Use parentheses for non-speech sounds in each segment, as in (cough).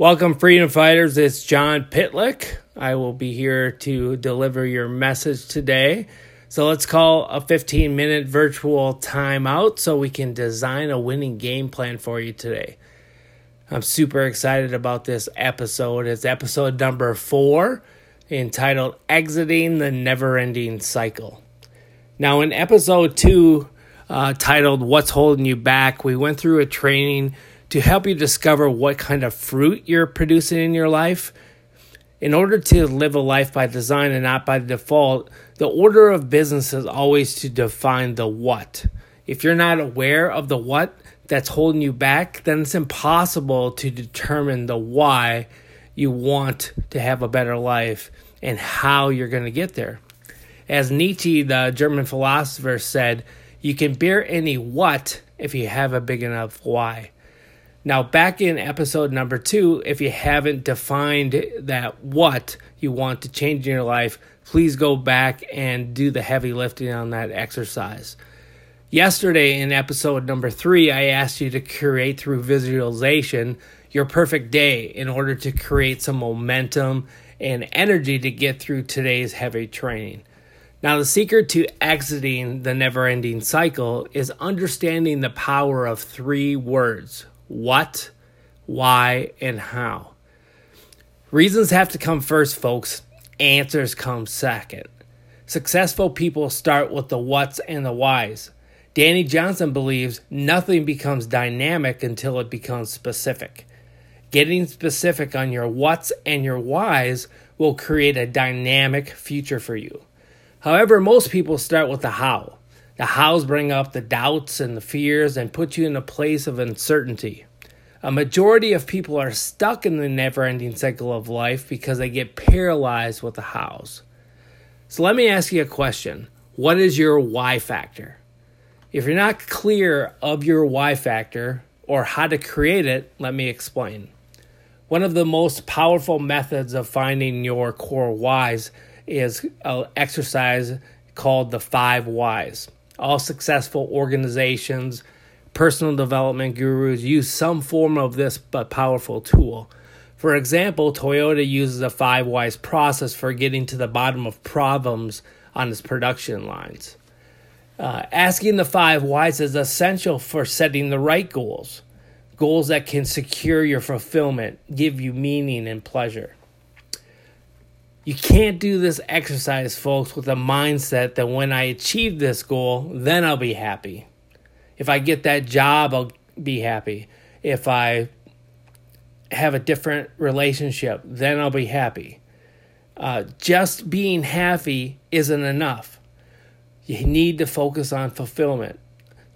Welcome, freedom fighters. It's John Pitlick. I will be here to deliver your message today. So let's call a 15 minute virtual timeout so we can design a winning game plan for you today. I'm super excited about this episode. It's episode number four entitled Exiting the Never Ending Cycle. Now, in episode two, uh, titled What's Holding You Back, we went through a training to help you discover what kind of fruit you're producing in your life. In order to live a life by design and not by default, the order of business is always to define the what. If you're not aware of the what that's holding you back, then it's impossible to determine the why you want to have a better life and how you're going to get there. As Nietzsche, the German philosopher, said, you can bear any what if you have a big enough why. Now, back in episode number two, if you haven't defined that what you want to change in your life, please go back and do the heavy lifting on that exercise. Yesterday, in episode number three, I asked you to create through visualization your perfect day in order to create some momentum and energy to get through today's heavy training. Now, the secret to exiting the never ending cycle is understanding the power of three words what, why, and how. Reasons have to come first, folks. Answers come second. Successful people start with the what's and the whys. Dani Johnson believes nothing becomes dynamic until it becomes specific. Getting specific on your what's and your whys will create a dynamic future for you. However, most people start with the how. The hows bring up the doubts and the fears and put you in a place of uncertainty. A majority of people are stuck in the never ending cycle of life because they get paralyzed with the hows. So let me ask you a question What is your why factor? If you're not clear of your why factor or how to create it, let me explain. One of the most powerful methods of finding your core whys is an exercise called the five whys. All successful organizations, personal development gurus use some form of this but powerful tool. For example, Toyota uses a five whys process for getting to the bottom of problems on its production lines. Uh, asking the five whys is essential for setting the right goals, goals that can secure your fulfillment, give you meaning and pleasure. You can't do this exercise, folks, with a mindset that when I achieve this goal, then I'll be happy. If I get that job, I'll be happy. If I have a different relationship, then I'll be happy. Uh, just being happy isn't enough. You need to focus on fulfillment,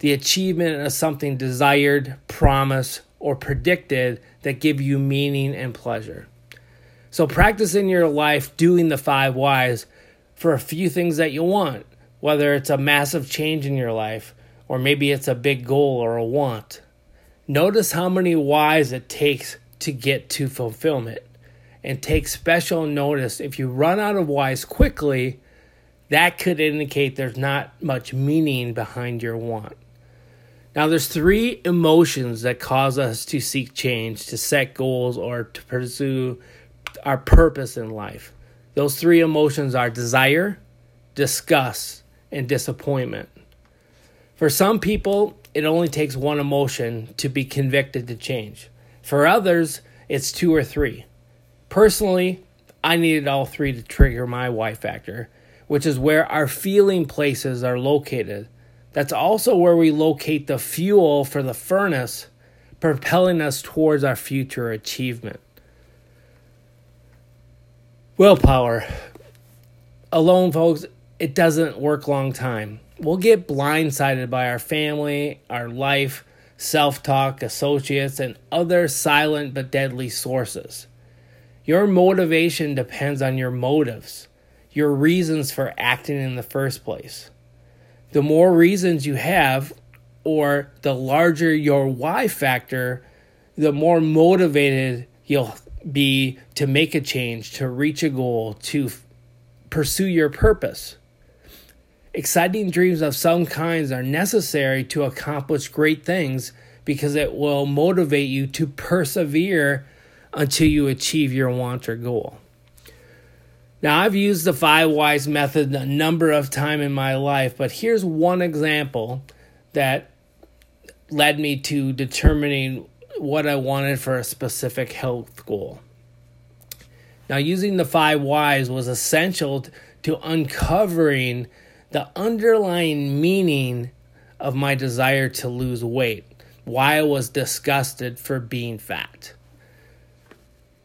the achievement of something desired, promised, or predicted that give you meaning and pleasure. So practice in your life doing the five whys for a few things that you want, whether it's a massive change in your life or maybe it's a big goal or a want. Notice how many whys it takes to get to fulfillment and take special notice if you run out of whys quickly that could indicate there's not much meaning behind your want. Now, there's three emotions that cause us to seek change, to set goals, or to pursue our purpose in life. Those three emotions are desire, disgust, and disappointment. For some people, it only takes one emotion to be convicted to change. For others, it's two or three. Personally, I needed all three to trigger my why factor, which is where our feeling places are located. That's also where we locate the fuel for the furnace, propelling us towards our future achievement. Willpower. Alone, folks, it doesn't work long time. We'll get blindsided by our family, our life, self talk, associates, and other silent but deadly sources. Your motivation depends on your motives, your reasons for acting in the first place. The more reasons you have, or the larger your why factor, the more motivated you'll be to make a change, to reach a goal, to f- pursue your purpose. Exciting dreams of some kinds are necessary to accomplish great things because it will motivate you to persevere until you achieve your want or goal. Now, I've used the five whys method a number of times in my life, but here's one example that led me to determining what I wanted for a specific health goal. Now, using the five whys was essential to uncovering the underlying meaning of my desire to lose weight, why I was disgusted for being fat.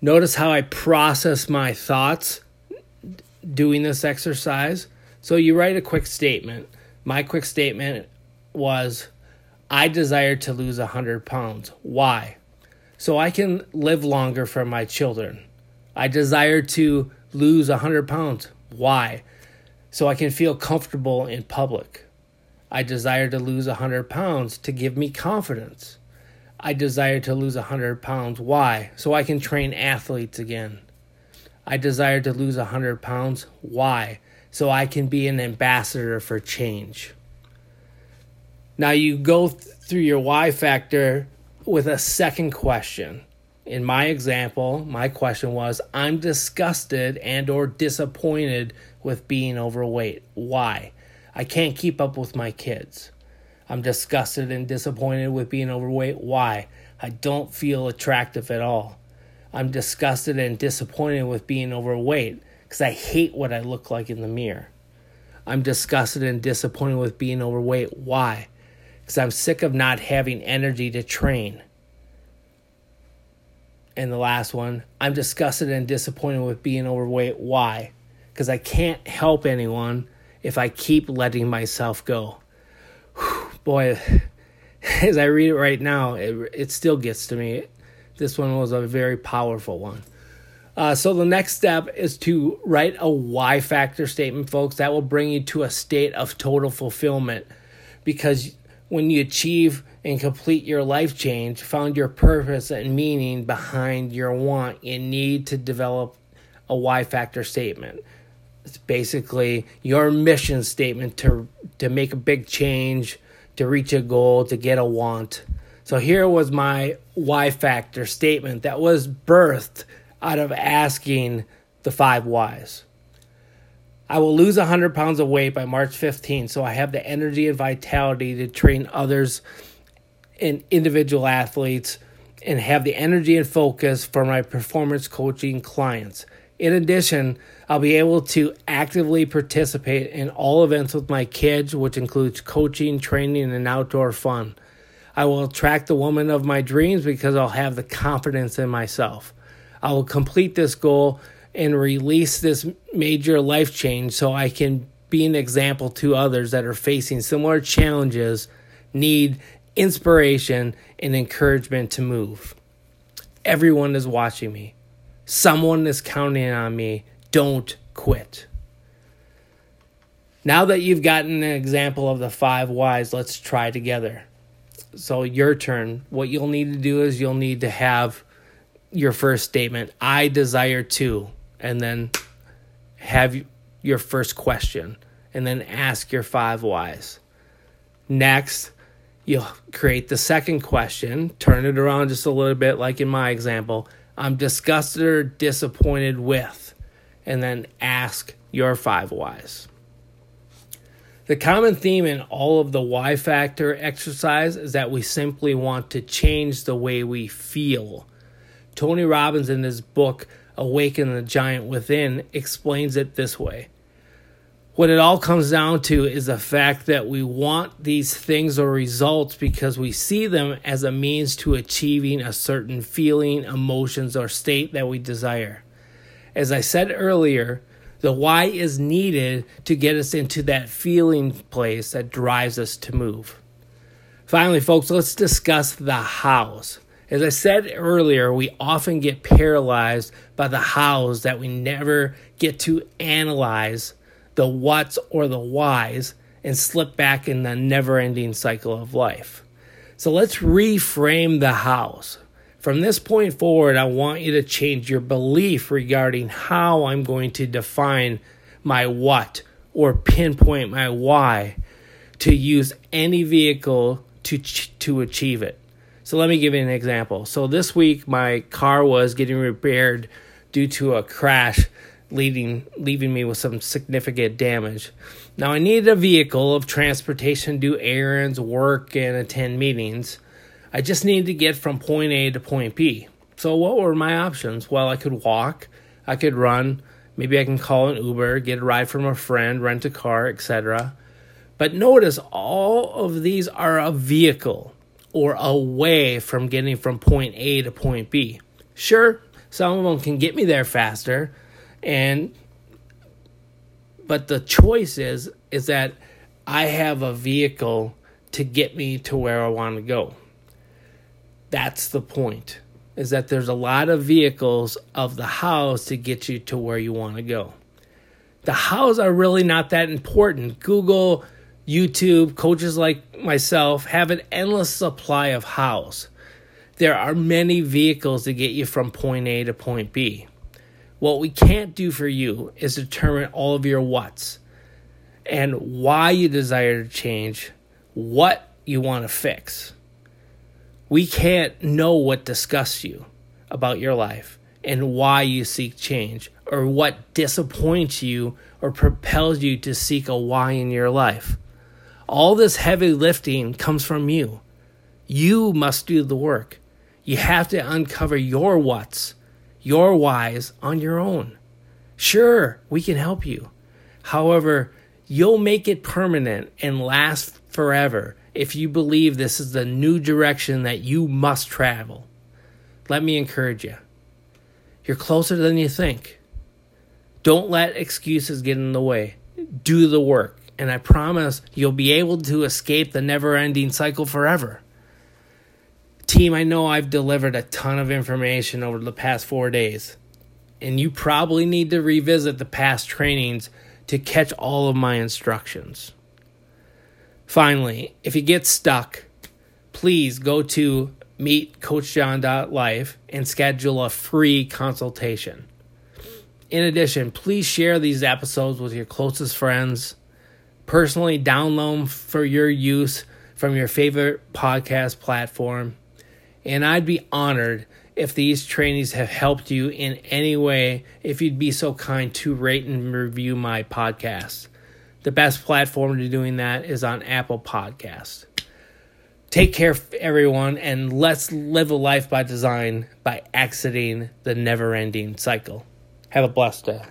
Notice how I process my thoughts doing this exercise. So you write a quick statement. My quick statement was I desire to lose 100 pounds. Why? So I can live longer for my children. I desire to lose 100 pounds. Why? So I can feel comfortable in public. I desire to lose 100 pounds to give me confidence. I desire to lose 100 pounds. Why? So I can train athletes again. I desire to lose 100 pounds. Why? So I can be an ambassador for change. Now you go th- through your why factor with a second question. In my example, my question was I'm disgusted and or disappointed with being overweight. Why? I can't keep up with my kids. I'm disgusted and disappointed with being overweight. Why? I don't feel attractive at all. I'm disgusted and disappointed with being overweight because I hate what I look like in the mirror. I'm disgusted and disappointed with being overweight. Why? Because I'm sick of not having energy to train. And the last one, I'm disgusted and disappointed with being overweight. Why? Because I can't help anyone if I keep letting myself go. Whew, (sighs) boy, (laughs) as I read it right now, it, it still gets to me. This one was a very powerful one. Uh, so the next step is to write a why factor statement, folks. That will bring you to a state of total fulfillment because when you achieve and complete your life change, found your purpose and meaning behind your want, you need to develop a why factor statement. It's basically your mission statement to to make a big change, to reach a goal, to get a want. So here was my why factor statement that was birthed out of asking the five whys. I will lose 100 pounds of weight by March 15, so I have the energy and vitality to train others and individual athletes and have the energy and focus for my performance coaching clients. In addition, I'll be able to actively participate in all events with my kids, which includes coaching, training, and outdoor fun. I will attract the woman of my dreams because I'll have the confidence in myself. I will complete this goal and release this major life change so I can be an example to others that are facing similar challenges, need inspiration and encouragement to move. Everyone is watching me. Someone is counting on me. Don't quit. Now that you've gotten an example of the five whys, let's try together. So, your turn. What you'll need to do is you'll need to have your first statement I desire to and then have your first question and then ask your five whys. Next, you'll create the second question, turn it around just a little bit, like in my example. I'm disgusted or disappointed with, and then ask your five whys. The common theme in all of the why factor exercise is that we simply want to change the way we feel. Tony Robbins, in his book, Awaken the Giant Within explains it this way. What it all comes down to is the fact that we want these things or results because we see them as a means to achieving a certain feeling, emotions, or state that we desire. As I said earlier, the why is needed to get us into that feeling place that drives us to move. Finally, folks, let's discuss the hows. As I said earlier, we often get paralyzed by the hows that we never get to analyze the what's or the whys and slip back in the never ending cycle of life. So let's reframe the hows. From this point forward, I want you to change your belief regarding how I'm going to define my what or pinpoint my why to use any vehicle to, to achieve it. So let me give you an example. So this week my car was getting repaired due to a crash leading leaving me with some significant damage. Now I needed a vehicle of transportation do errands, work and attend meetings. I just needed to get from point A to point B. So what were my options? Well, I could walk, I could run, maybe I can call an Uber, get a ride from a friend, rent a car, etc. But notice all of these are a vehicle or away from getting from point A to point B. Sure, some of them can get me there faster and but the choice is is that I have a vehicle to get me to where I want to go. That's the point. Is that there's a lot of vehicles of the house to get you to where you want to go. The hows are really not that important. Google YouTube, coaches like myself have an endless supply of hows. There are many vehicles to get you from point A to point B. What we can't do for you is determine all of your what's and why you desire to change, what you want to fix. We can't know what disgusts you about your life and why you seek change or what disappoints you or propels you to seek a why in your life. All this heavy lifting comes from you. You must do the work. You have to uncover your what's, your whys on your own. Sure, we can help you. However, you'll make it permanent and last forever if you believe this is the new direction that you must travel. Let me encourage you. You're closer than you think. Don't let excuses get in the way. Do the work and I promise you'll be able to escape the never ending cycle forever. Team, I know I've delivered a ton of information over the past four days, and you probably need to revisit the past trainings to catch all of my instructions. Finally, if you get stuck, please go to meetcoachjohn.life and schedule a free consultation. In addition, please share these episodes with your closest friends personally download for your use from your favorite podcast platform. And I'd be honored if these trainings have helped you in any way, if you'd be so kind to rate and review my podcast. The best platform to doing that is on Apple Podcast. Take care, everyone, and let's live a life by design by exiting the never ending cycle. Have a blessed day.